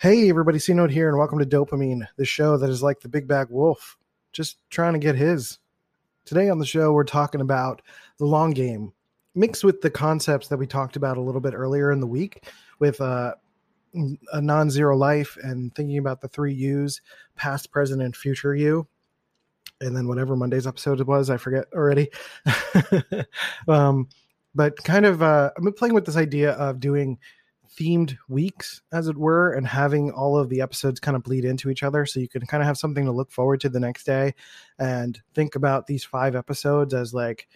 Hey, everybody, C Note here, and welcome to Dopamine, the show that is like the big bag wolf, just trying to get his. Today on the show, we're talking about the long game, mixed with the concepts that we talked about a little bit earlier in the week with uh, a non zero life and thinking about the three U's past, present, and future you. And then whatever Monday's episode was, I forget already. um, but kind of, uh, I'm playing with this idea of doing themed weeks, as it were, and having all of the episodes kind of bleed into each other. So you can kind of have something to look forward to the next day and think about these five episodes as like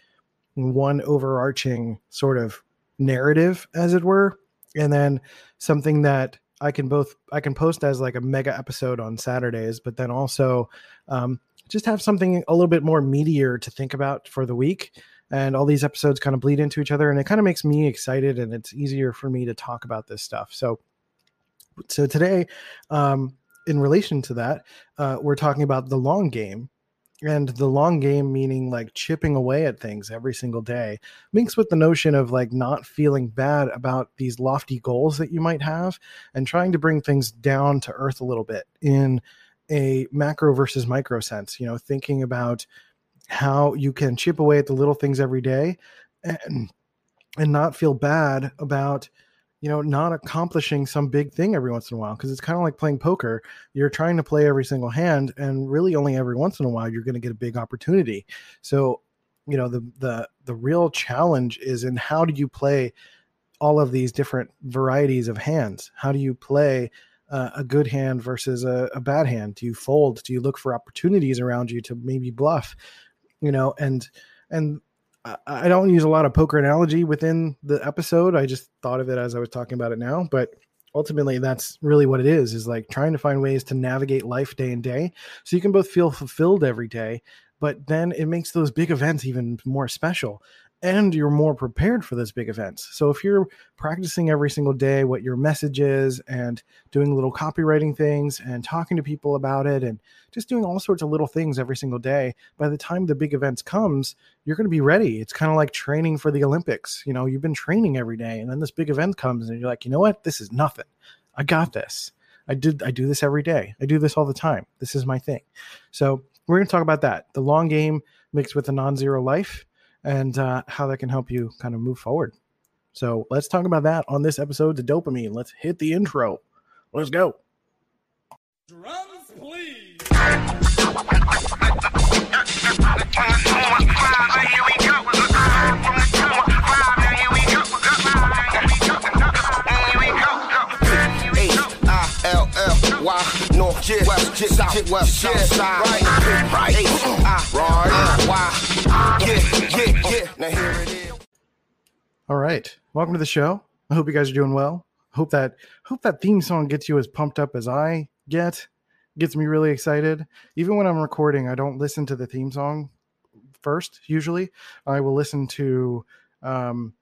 one overarching sort of narrative, as it were. And then something that I can both I can post as like a mega episode on Saturdays, but then also um, just have something a little bit more meatier to think about for the week and all these episodes kind of bleed into each other and it kind of makes me excited and it's easier for me to talk about this stuff. So so today um in relation to that uh we're talking about the long game and the long game meaning like chipping away at things every single day mixed with the notion of like not feeling bad about these lofty goals that you might have and trying to bring things down to earth a little bit in a macro versus micro sense you know thinking about how you can chip away at the little things every day and and not feel bad about you know not accomplishing some big thing every once in a while because it's kind of like playing poker. You're trying to play every single hand and really only every once in a while you're going to get a big opportunity. So you know the the the real challenge is in how do you play all of these different varieties of hands? How do you play uh, a good hand versus a, a bad hand? Do you fold? Do you look for opportunities around you to maybe bluff you know, and and I don't use a lot of poker analogy within the episode. I just thought of it as I was talking about it now, but ultimately that's really what it is is like trying to find ways to navigate life day and day so you can both feel fulfilled every day but then it makes those big events even more special and you're more prepared for those big events. So if you're practicing every single day what your message is and doing little copywriting things and talking to people about it and just doing all sorts of little things every single day, by the time the big events comes, you're going to be ready. It's kind of like training for the Olympics. You know, you've been training every day and then this big event comes and you're like, "You know what? This is nothing. I got this. I did I do this every day. I do this all the time. This is my thing." So, we're going to talk about that. The long game mixed with a non-zero life and uh, how that can help you kind of move forward. So let's talk about that on this episode of Dopamine. Let's hit the intro. Let's go. Drums, please. Why north, west, south, west, south, side, right, right, right, why, yeah, yeah, yeah. Now here it is. All right, welcome to the show. I hope you guys are doing well. Hope that hope that theme song gets you as pumped up as I get. Gets me really excited. Even when I'm recording, I don't listen to the theme song first. Usually, I will listen to um,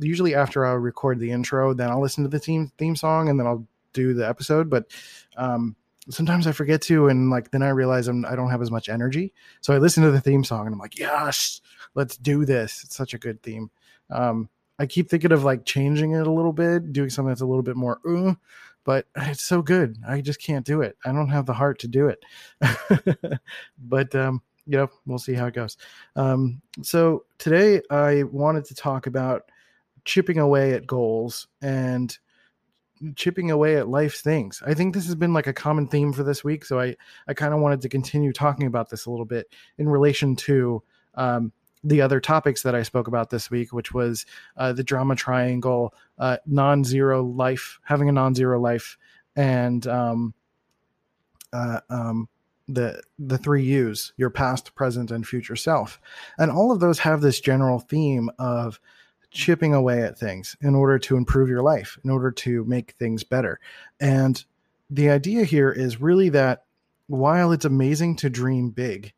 usually after I record the intro, then I'll listen to the theme theme song, and then I'll do the episode, but um, sometimes I forget to, and like then I realize I'm I don't have as much energy. So I listen to the theme song and I'm like, yes, let's do this. It's such a good theme. Um, I keep thinking of like changing it a little bit, doing something that's a little bit more, uh, but it's so good. I just can't do it. I don't have the heart to do it. but um, you know, we'll see how it goes. Um, so today I wanted to talk about chipping away at goals and chipping away at life's things. I think this has been like a common theme for this week, so I I kind of wanted to continue talking about this a little bit in relation to um, the other topics that I spoke about this week, which was uh, the drama triangle, uh, non-zero life, having a non-zero life, and um, uh, um, the the three U's: your past, present, and future self. And all of those have this general theme of chipping away at things in order to improve your life, in order to make things better. And the idea here is really that while it's amazing to dream big,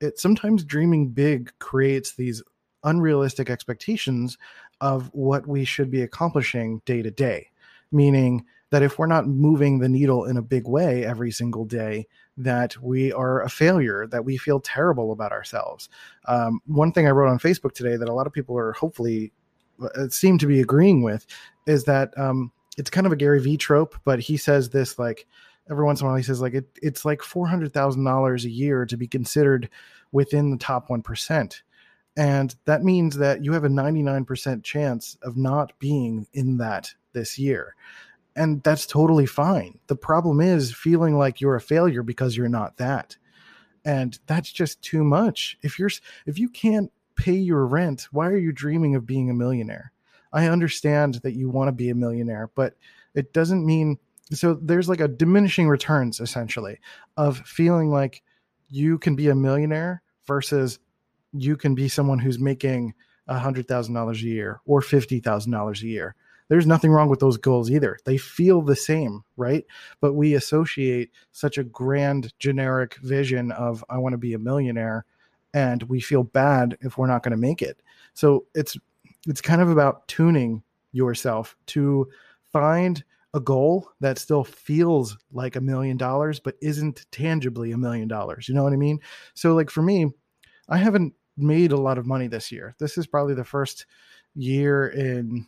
it sometimes dreaming big creates these unrealistic expectations of what we should be accomplishing day to day. Meaning that if we're not moving the needle in a big way every single day, that we are a failure, that we feel terrible about ourselves. Um, one thing I wrote on Facebook today that a lot of people are hopefully seem to be agreeing with is that um, it's kind of a Gary V trope, but he says this like every once in a while. He says like it, it's like four hundred thousand dollars a year to be considered within the top one percent, and that means that you have a ninety nine percent chance of not being in that this year. And that's totally fine. The problem is feeling like you're a failure because you're not that. And that's just too much. If you're if you can't pay your rent, why are you dreaming of being a millionaire? I understand that you want to be a millionaire, but it doesn't mean so there's like a diminishing returns essentially of feeling like you can be a millionaire versus you can be someone who's making a hundred thousand dollars a year or fifty thousand dollars a year. There's nothing wrong with those goals either. They feel the same, right? But we associate such a grand generic vision of I want to be a millionaire and we feel bad if we're not going to make it. So it's it's kind of about tuning yourself to find a goal that still feels like a million dollars but isn't tangibly a million dollars. You know what I mean? So like for me, I haven't made a lot of money this year. This is probably the first year in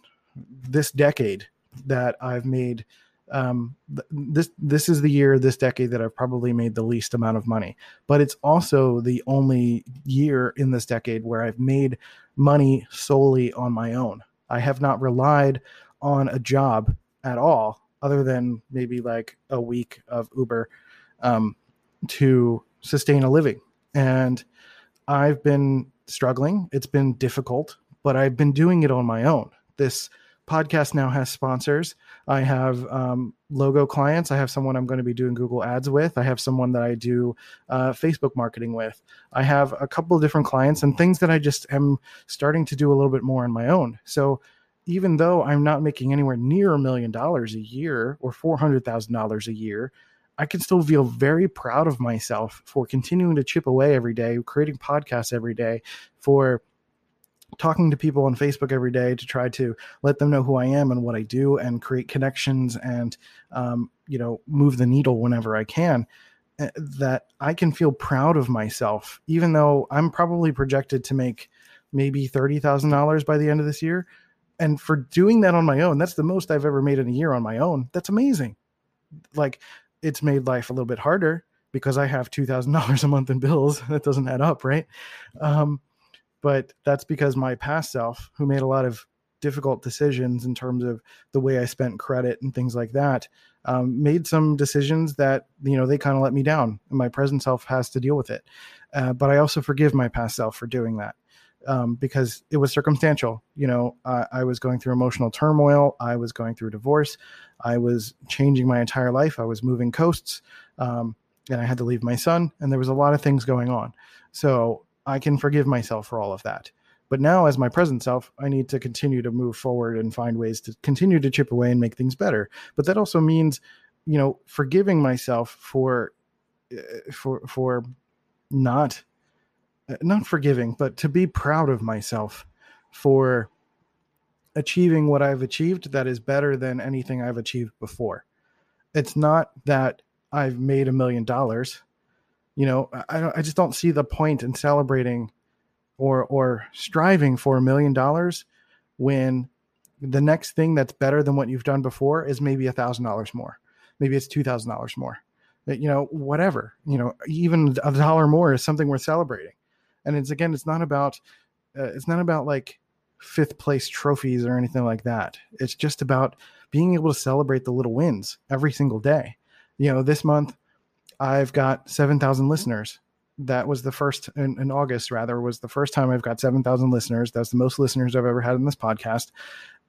this decade that I've made um, this this is the year this decade that I've probably made the least amount of money. But it's also the only year in this decade where I've made money solely on my own. I have not relied on a job at all, other than maybe like a week of Uber um, to sustain a living. And I've been struggling. It's been difficult, but I've been doing it on my own. This podcast now has sponsors. I have um, logo clients. I have someone I'm going to be doing Google Ads with. I have someone that I do uh, Facebook marketing with. I have a couple of different clients and things that I just am starting to do a little bit more on my own. So even though I'm not making anywhere near a million dollars a year or $400,000 a year, I can still feel very proud of myself for continuing to chip away every day, creating podcasts every day, for talking to people on Facebook every day to try to let them know who I am and what I do and create connections and um, you know move the needle whenever I can eh, that I can feel proud of myself even though I'm probably projected to make maybe $30,000 by the end of this year. And for doing that on my own that's the most I've ever made in a year on my own. That's amazing. Like it's made life a little bit harder because I have $2,000 a month in bills. That doesn't add up right? Um, but that's because my past self, who made a lot of difficult decisions in terms of the way I spent credit and things like that, um, made some decisions that you know they kind of let me down, and my present self has to deal with it. Uh, but I also forgive my past self for doing that um, because it was circumstantial. You know, I, I was going through emotional turmoil. I was going through divorce. I was changing my entire life. I was moving coasts, um, and I had to leave my son, and there was a lot of things going on. So I can forgive myself for all of that. But now, as my present self, I need to continue to move forward and find ways to continue to chip away and make things better. But that also means, you know, forgiving myself for, uh, for, for not, uh, not forgiving, but to be proud of myself for achieving what I've achieved that is better than anything I've achieved before. It's not that I've made a million dollars you know, I, I just don't see the point in celebrating or or striving for a million dollars when the next thing that's better than what you've done before is maybe a thousand dollars more maybe it's two thousand dollars more. You know whatever you know even a dollar more is something worth celebrating. And it's again it's not about uh, it's not about like fifth place trophies or anything like that. It's just about being able to celebrate the little wins every single day. You know this month I've got 7,000 listeners. That was the first in, in, August, rather, was the first time I've got 7,000 listeners. That's the most listeners I've ever had in this podcast.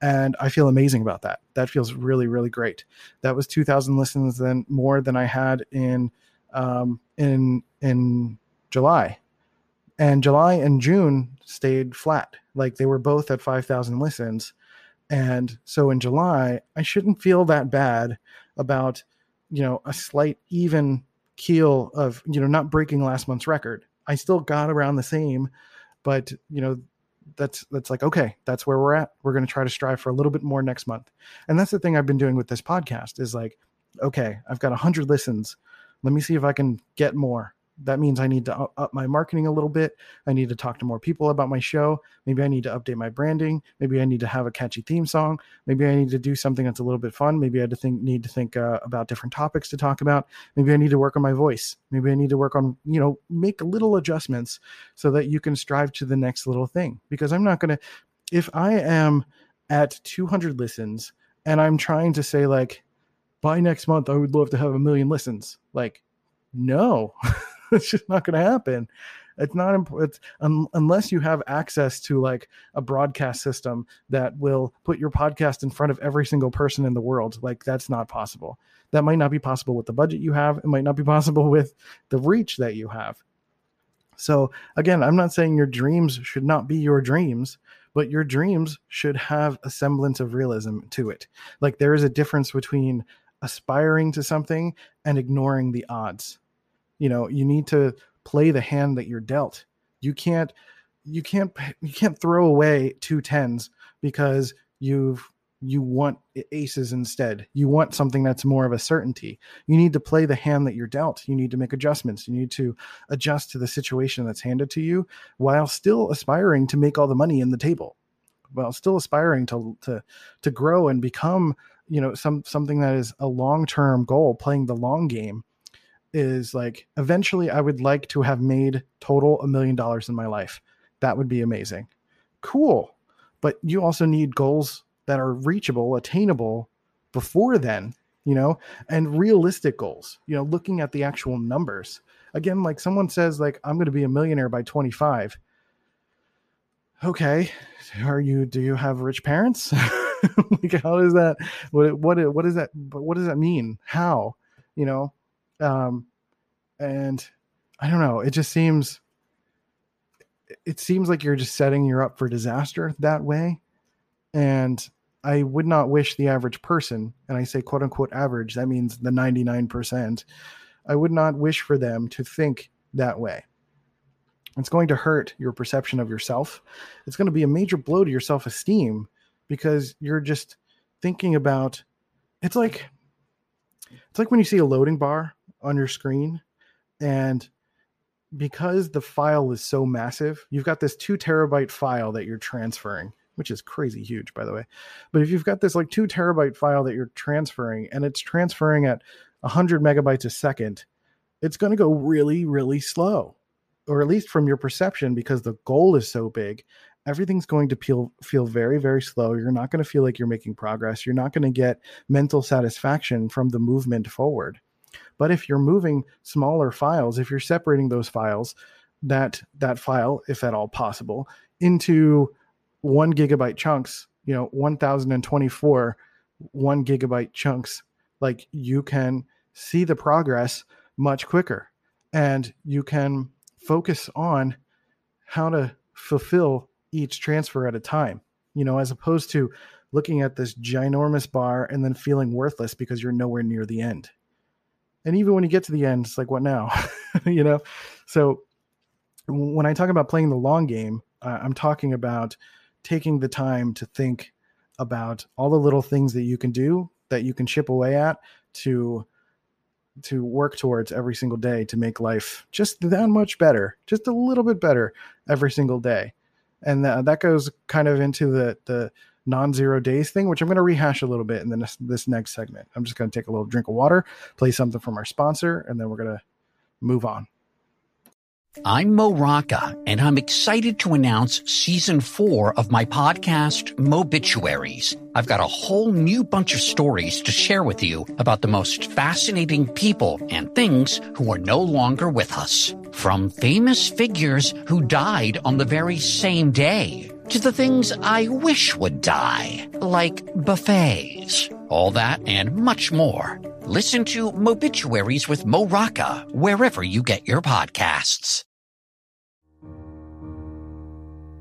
And I feel amazing about that. That feels really, really great. That was 2,000 listens than more than I had in um, in in July. And July and June stayed flat. Like they were both at 5,000 listens. And so in July, I shouldn't feel that bad about, you know, a slight even keel of you know not breaking last month's record. I still got around the same, but you know that's that's like okay, that's where we're at. We're going to try to strive for a little bit more next month. And that's the thing I've been doing with this podcast is like okay, I've got 100 listens. Let me see if I can get more. That means I need to up my marketing a little bit. I need to talk to more people about my show. Maybe I need to update my branding. Maybe I need to have a catchy theme song. Maybe I need to do something that's a little bit fun. Maybe I to think, need to think uh, about different topics to talk about. Maybe I need to work on my voice. Maybe I need to work on, you know, make little adjustments so that you can strive to the next little thing. Because I'm not going to, if I am at 200 listens and I'm trying to say, like, by next month, I would love to have a million listens. Like, no, it's just not going to happen. It's not important um, unless you have access to like a broadcast system that will put your podcast in front of every single person in the world. Like that's not possible. That might not be possible with the budget you have. It might not be possible with the reach that you have. So again, I'm not saying your dreams should not be your dreams, but your dreams should have a semblance of realism to it. Like there is a difference between aspiring to something and ignoring the odds. You know, you need to play the hand that you're dealt. You can't you can't you can't throw away two tens because you've you want aces instead. You want something that's more of a certainty. You need to play the hand that you're dealt. You need to make adjustments. You need to adjust to the situation that's handed to you while still aspiring to make all the money in the table. While still aspiring to to to grow and become you know some something that is a long-term goal playing the long game is like eventually i would like to have made total a million dollars in my life. That would be amazing. Cool. But you also need goals that are reachable attainable before then you know and realistic goals you know looking at the actual numbers. Again like someone says like i'm going to be a millionaire by 25 okay. Are you do you have rich parents? Like how does that what what what does that what does that mean? How? You know um and i don't know it just seems it seems like you're just setting you up for disaster that way. And i would not wish the average person and i say quote unquote average that means the 99% i would not wish for them to think that way. It's going to hurt your perception of yourself. It's going to be a major blow to your self-esteem because you're just thinking about it's like it's like when you see a loading bar on your screen and because the file is so massive you've got this 2 terabyte file that you're transferring which is crazy huge by the way. But if you've got this like 2 terabyte file that you're transferring and it's transferring at 100 megabytes a second it's going to go really really slow or at least from your perception because the goal is so big everything's going to feel feel very very slow. You're not going to feel like you're making progress. You're not going to get mental satisfaction from the movement forward but if you're moving smaller files if you're separating those files that that file if at all possible into 1 gigabyte chunks you know 1024 1 gigabyte chunks like you can see the progress much quicker and you can focus on how to fulfill each transfer at a time, you know, as opposed to looking at this ginormous bar and then feeling worthless because you're nowhere near the end. And even when you get to the end, it's like, what now? you know? So when I talk about playing the long game, uh, I'm talking about taking the time to think about all the little things that you can do that you can chip away at to to work towards every single day to make life just that much better just a little bit better every single day and th- that goes kind of into the the non-zero days thing, which I'm going to rehash a little bit in this, this next segment. I'm just going to take a little drink of water, play something from our sponsor, and then we're going to move on. I'm Mo Rocca, and I'm excited to announce season four of my podcast, Mobituaries. I've got a whole new bunch of stories to share with you about the most fascinating people and things who are no longer with us. From famous figures who died on the very same day to the things I wish would die, like buffets. All that and much more. Listen to Mobituaries with Mo Rocca wherever you get your podcasts.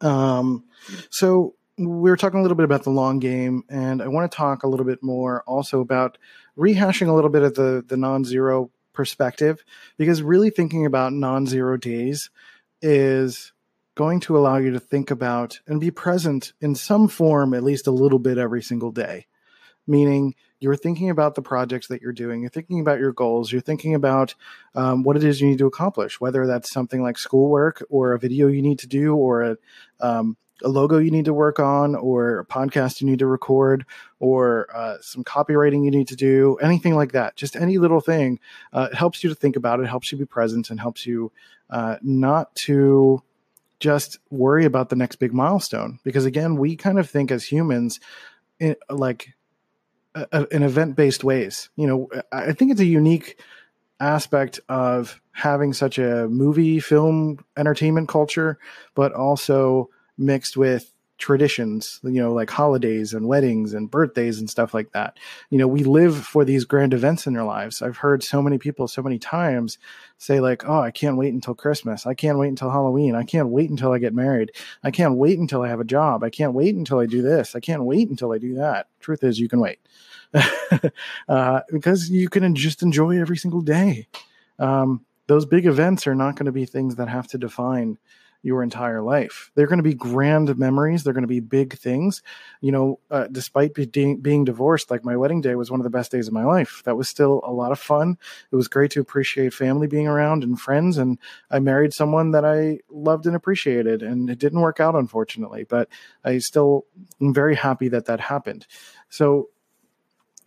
Um, so we were talking a little bit about the long game, and I want to talk a little bit more also about rehashing a little bit of the the non-zero perspective because really thinking about non-zero days is going to allow you to think about and be present in some form at least a little bit every single day. Meaning you're thinking about the projects that you're doing. You're thinking about your goals. You're thinking about um, what it is you need to accomplish whether that's something like schoolwork or a video you need to do or a, um, a logo you need to work on or a podcast you need to record or uh, some copywriting you need to do anything like that. Just any little thing uh, it helps you to think about it helps you be present and helps you uh, not to just worry about the next big milestone. Because again we kind of think as humans in, like in event based ways. You know, I think it's a unique aspect of having such a movie, film, entertainment culture, but also mixed with traditions, you know, like holidays and weddings and birthdays and stuff like that. You know, we live for these grand events in our lives. I've heard so many people so many times say like, "Oh, I can't wait until Christmas. I can't wait until Halloween. I can't wait until I get married. I can't wait until I have a job. I can't wait until I do this. I can't wait until I do that." Truth is, you can wait. uh, because you can just enjoy every single day. Um, those big events are not going to be things that have to define your entire life. They're going to be grand memories. They're going to be big things. You know, uh, despite being being divorced, like my wedding day was one of the best days of my life. That was still a lot of fun. It was great to appreciate family being around and friends. And I married someone that I loved and appreciated. And it didn't work out, unfortunately, but I still am very happy that that happened. So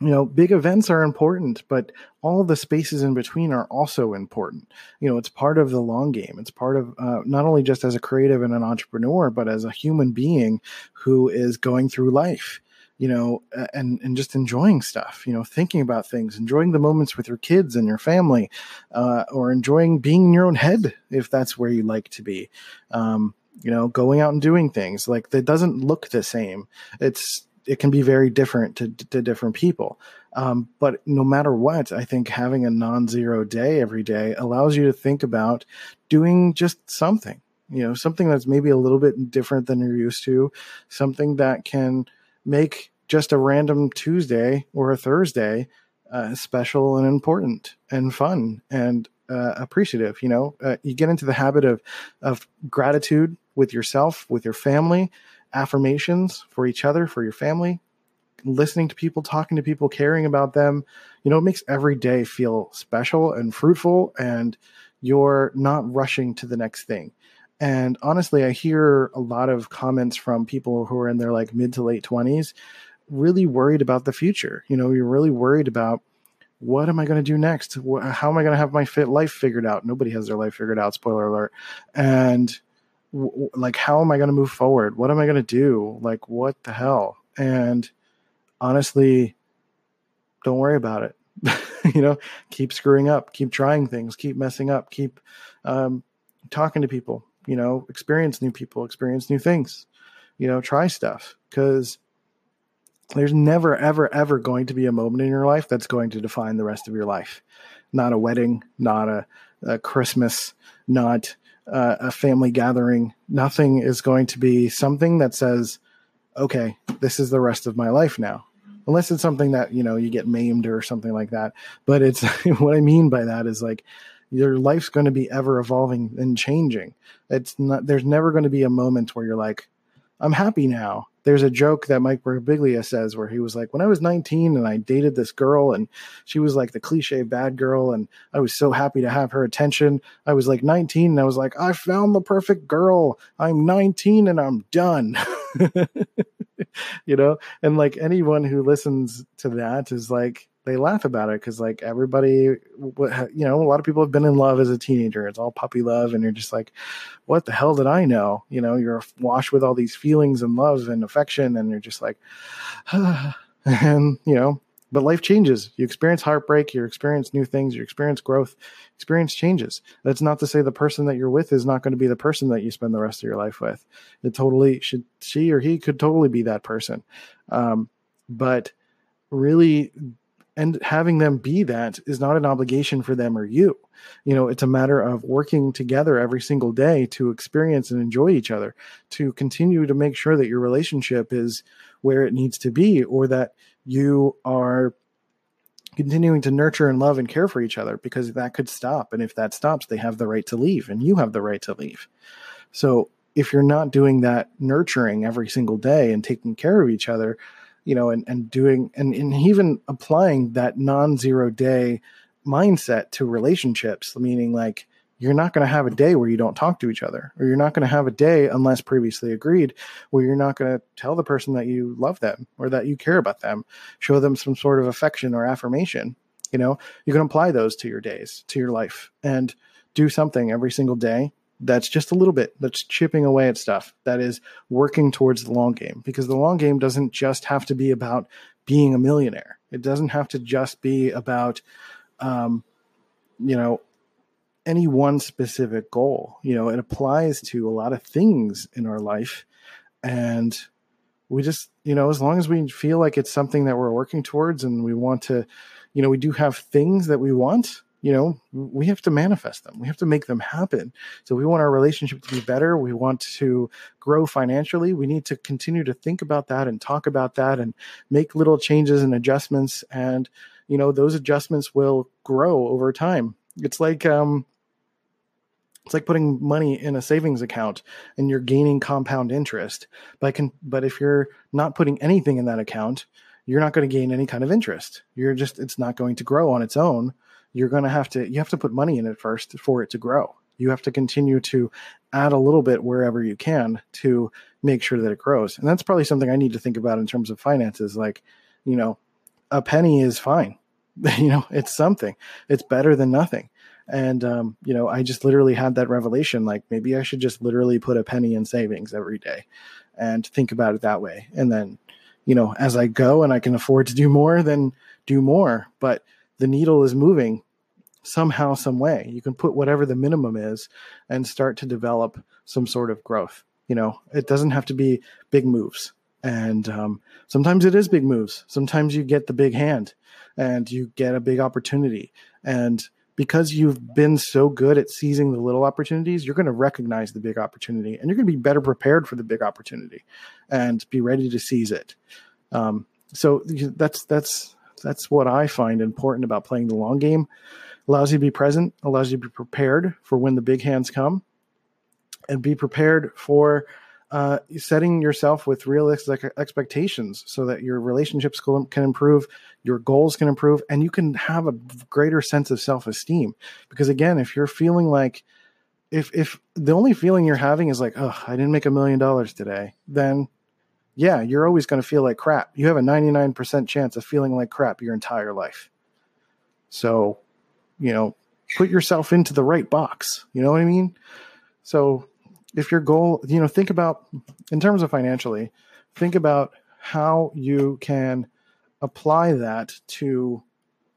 you know big events are important but all the spaces in between are also important. You know it's part of the long game. It's part of uh, not only just as a creative and an entrepreneur but as a human being who is going through life you know and and just enjoying stuff you know thinking about things enjoying the moments with your kids and your family uh, or enjoying being in your own head if that's where you like to be. Um, you know going out and doing things like that doesn't look the same. It's it can be very different to, to different people. Um, but no matter what, I think having a non-zero day every day allows you to think about doing just something, you know, something that's maybe a little bit different than you're used to, something that can make just a random Tuesday or a Thursday uh, special and important and fun and uh, appreciative. You know, uh, you get into the habit of of gratitude with yourself, with your family, affirmations for each other, for your family, listening to people, talking to people, caring about them. You know, it makes every day feel special and fruitful, and you're not rushing to the next thing. And honestly, I hear a lot of comments from people who are in their like mid to late 20s, really worried about the future. You know, you're really worried about what am I going to do next? How am I going to have my fit life figured out? Nobody has their life figured out, spoiler alert. And like how am i going to move forward? What am i going to do? Like what the hell? And honestly don't worry about it. You know keep screwing up keep trying things keep messing up keep um, talking to people you know experience new people experience new things you know try stuff. Because there's never ever ever going to be a moment in your life that's going to define the rest of your life. Not a wedding not a, a christmas not uh, a family gathering, nothing is going to be something that says, okay, this is the rest of my life now. Unless it's something that, you know, you get maimed or something like that. But it's what I mean by that is like your life's going to be ever evolving and changing. It's not, there's never going to be a moment where you're like, I'm happy now there's a joke that Mike Birbiglia says where he was like, when I was 19 and I dated this girl and she was like the cliche bad girl and I was so happy to have her attention. I was like 19 and I was like, I found the perfect girl. I'm 19 and I'm done. you know, and like anyone who listens to that is like, they laugh about it because like everybody you know a lot of people have been in love as a teenager. It's all puppy love and you're just like what the hell did i know? You know you're washed with all these feelings and love and affection and you're just like and you know but life changes. You experience heartbreak you experience new things you experience growth experience changes. That's not to say the person that you're with is not going to be the person that you spend the rest of your life with. It totally should she or he could totally be that person. Um, but really and having them be that is not an obligation for them or you. You know it's a matter of working together every single day to experience and enjoy each other to continue to make sure that your relationship is where it needs to be or that you are continuing to nurture and love and care for each other because that could stop and if that stops they have the right to leave and you have the right to leave. So if you're not doing that nurturing every single day and taking care of each other you know, and, and doing and, and even applying that non-zero day mindset to relationships, meaning like you're not going to have a day where you don't talk to each other, or you're not going to have a day unless previously agreed where you're not going to tell the person that you love them or that you care about them, show them some sort of affection or affirmation. You know, you can apply those to your days, to your life, and do something every single day that's just a little bit that's chipping away at stuff that is working towards the long game because the long game doesn't just have to be about being a millionaire. It doesn't have to just be about um, you know any one specific goal. You know it applies to a lot of things in our life and we just you know as long as we feel like it's something that we're working towards and we want to you know we do have things that we want you know, we have to manifest them. We have to make them happen. So we want our relationship to be better. We want to grow financially. We need to continue to think about that and talk about that and make little changes and adjustments. And, you know, those adjustments will grow over time. It's like, um, it's like putting money in a savings account and you're gaining compound interest. But can, but if you're not putting anything in that account, you're not going to gain any kind of interest. You're just, it's not going to grow on its own you're going to have to you have to put money in it first for it to grow. You have to continue to add a little bit wherever you can to make sure that it grows. And that's probably something i need to think about in terms of finances like you know a penny is fine. You know it's something. It's better than nothing. And um, you know i just literally had that revelation like maybe i should just literally put a penny in savings every day and think about it that way. And then you know as i go and i can afford to do more then do more. But the needle is moving somehow, some way. You can put whatever the minimum is and start to develop some sort of growth. You know, it doesn't have to be big moves. And um, sometimes it is big moves. Sometimes you get the big hand and you get a big opportunity. And because you've been so good at seizing the little opportunities, you're going to recognize the big opportunity and you're going to be better prepared for the big opportunity and be ready to seize it. Um, so that's that's that's what I find important about playing the long game. Allows you to be present, allows you to be prepared for when the big hands come, and be prepared for uh, setting yourself with realistic expectations so that your relationships can improve, your goals can improve, and you can have a greater sense of self esteem. Because again, if you're feeling like, if if the only feeling you're having is like, oh, I didn't make a million dollars today, then yeah, you're always going to feel like crap. You have a 99% chance of feeling like crap your entire life. So, you know, put yourself into the right box. You know what I mean? So, if your goal, you know, think about in terms of financially, think about how you can apply that to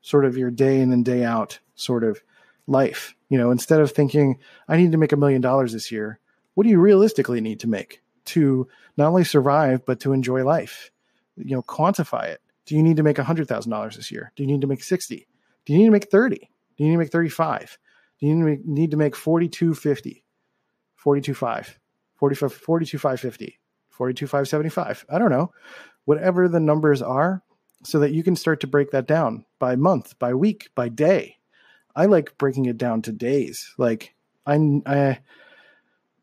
sort of your day in and day out sort of life. You know, instead of thinking, I need to make a million dollars this year, what do you realistically need to make? To not only survive but to enjoy life. You know quantify it. Do you need to make $100000 this year? Do you need to make 60 do you need to make 30 do you need to make 35 do you need to make, need to make 4250 425 45 42550 42575 i don't know. Whatever the numbers are so that you can start to break that down by month by week by day. I like breaking it down to days. Like i i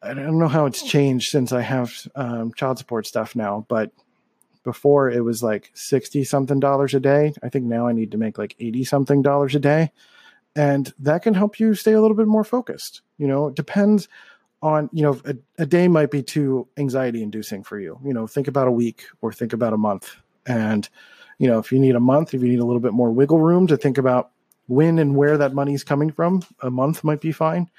I don't know how it's changed since I have um, child support stuff now, but before it was like 60 something dollars a day. I think now I need to make like 80 something dollars a day. And that can help you stay a little bit more focused. You know, it depends on, you know, a, a day might be too anxiety inducing for you. You know, think about a week or think about a month and you know, if you need a month, if you need a little bit more wiggle room to think about when and where that money's coming from, a month might be fine.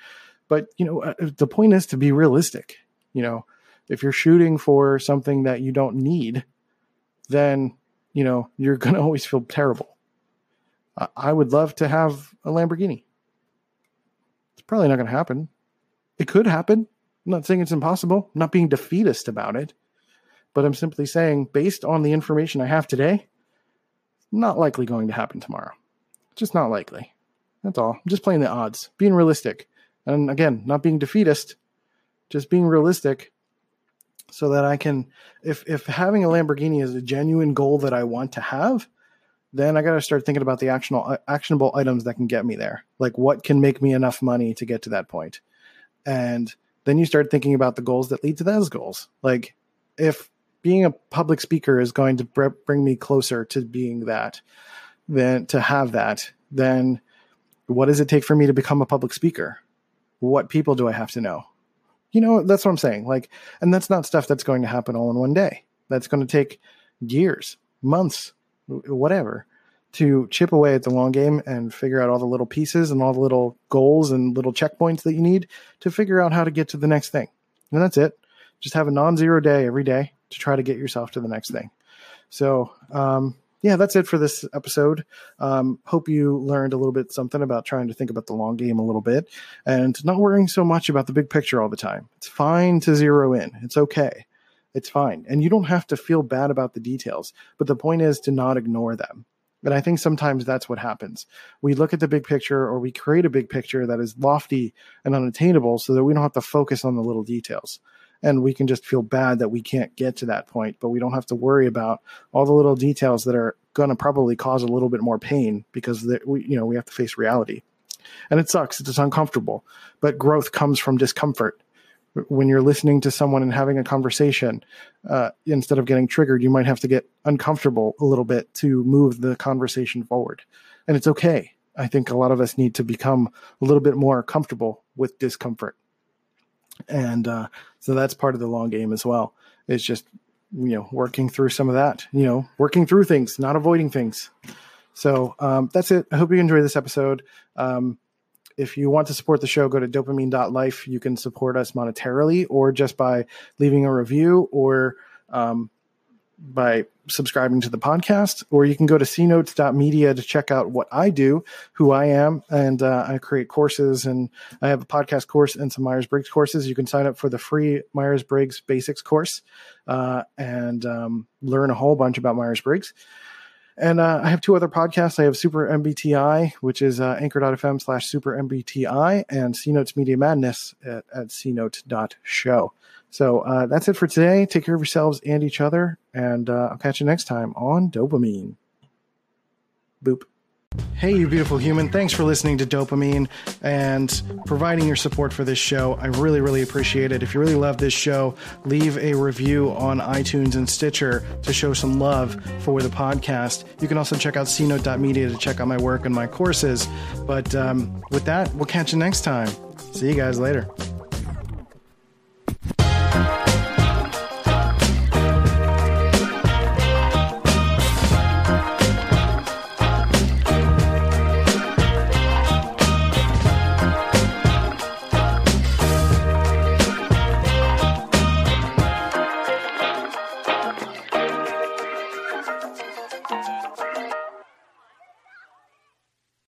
But, you know, uh, the point is to be realistic. You know, if you're shooting for something that you don't need, then, you know, you're going to always feel terrible. I would love to have a Lamborghini. It's probably not going to happen. It could happen. I'm not saying it's impossible. I'm not being defeatist about it. But I'm simply saying, based on the information I have today, not likely going to happen tomorrow. Just not likely. That's all. I'm just playing the odds, being realistic. And again, not being defeatist, just being realistic so that I can if if having a Lamborghini is a genuine goal that I want to have, then I got to start thinking about the actionable uh, actionable items that can get me there. Like what can make me enough money to get to that point. And then you start thinking about the goals that lead to those goals. Like if being a public speaker is going to br- bring me closer to being that, then to have that, then what does it take for me to become a public speaker? What people do I have to know? You know, that's what I'm saying. Like, and that's not stuff that's going to happen all in one day. That's going to take years, months, whatever to chip away at the long game and figure out all the little pieces and all the little goals and little checkpoints that you need to figure out how to get to the next thing. And that's it. Just have a non zero day every day to try to get yourself to the next thing. So, um, yeah, that's it for this episode. Um, hope you learned a little bit something about trying to think about the long game a little bit and not worrying so much about the big picture all the time. It's fine to zero in. It's okay. It's fine. And you don't have to feel bad about the details. But the point is to not ignore them. And I think sometimes that's what happens. We look at the big picture or we create a big picture that is lofty and unattainable so that we don't have to focus on the little details and we can just feel bad that we can't get to that point but we don't have to worry about all the little details that are going to probably cause a little bit more pain because we you know we have to face reality. And it sucks it's uncomfortable but growth comes from discomfort. When you're listening to someone and having a conversation uh, instead of getting triggered you might have to get uncomfortable a little bit to move the conversation forward. And it's okay. I think a lot of us need to become a little bit more comfortable with discomfort and uh, so that's part of the long game as well. It's just you know working through some of that. You know, working through things, not avoiding things. So um, that's it. I hope you enjoyed this episode. Um, if you want to support the show, go to dopeamine.life. You can support us monetarily or just by leaving a review or um, by subscribing to the podcast, or you can go to cnotes.media to check out what I do, who I am, and uh, I create courses and I have a podcast course and some Myers Briggs courses. You can sign up for the free Myers Briggs Basics course uh, and um, learn a whole bunch about Myers Briggs. And uh, I have two other podcasts. I have Super MBTI, which is uh, anchor.fm slash super MBTI, and C Notes Media Madness at, at cnote.show. So uh, that's it for today. Take care of yourselves and each other, and uh, I'll catch you next time on Dopamine. Boop. Hey, you beautiful human. Thanks for listening to Dopamine and providing your support for this show. I really, really appreciate it. If you really love this show, leave a review on iTunes and Stitcher to show some love for the podcast. You can also check out cnote.media to check out my work and my courses. But um, with that, we'll catch you next time. See you guys later.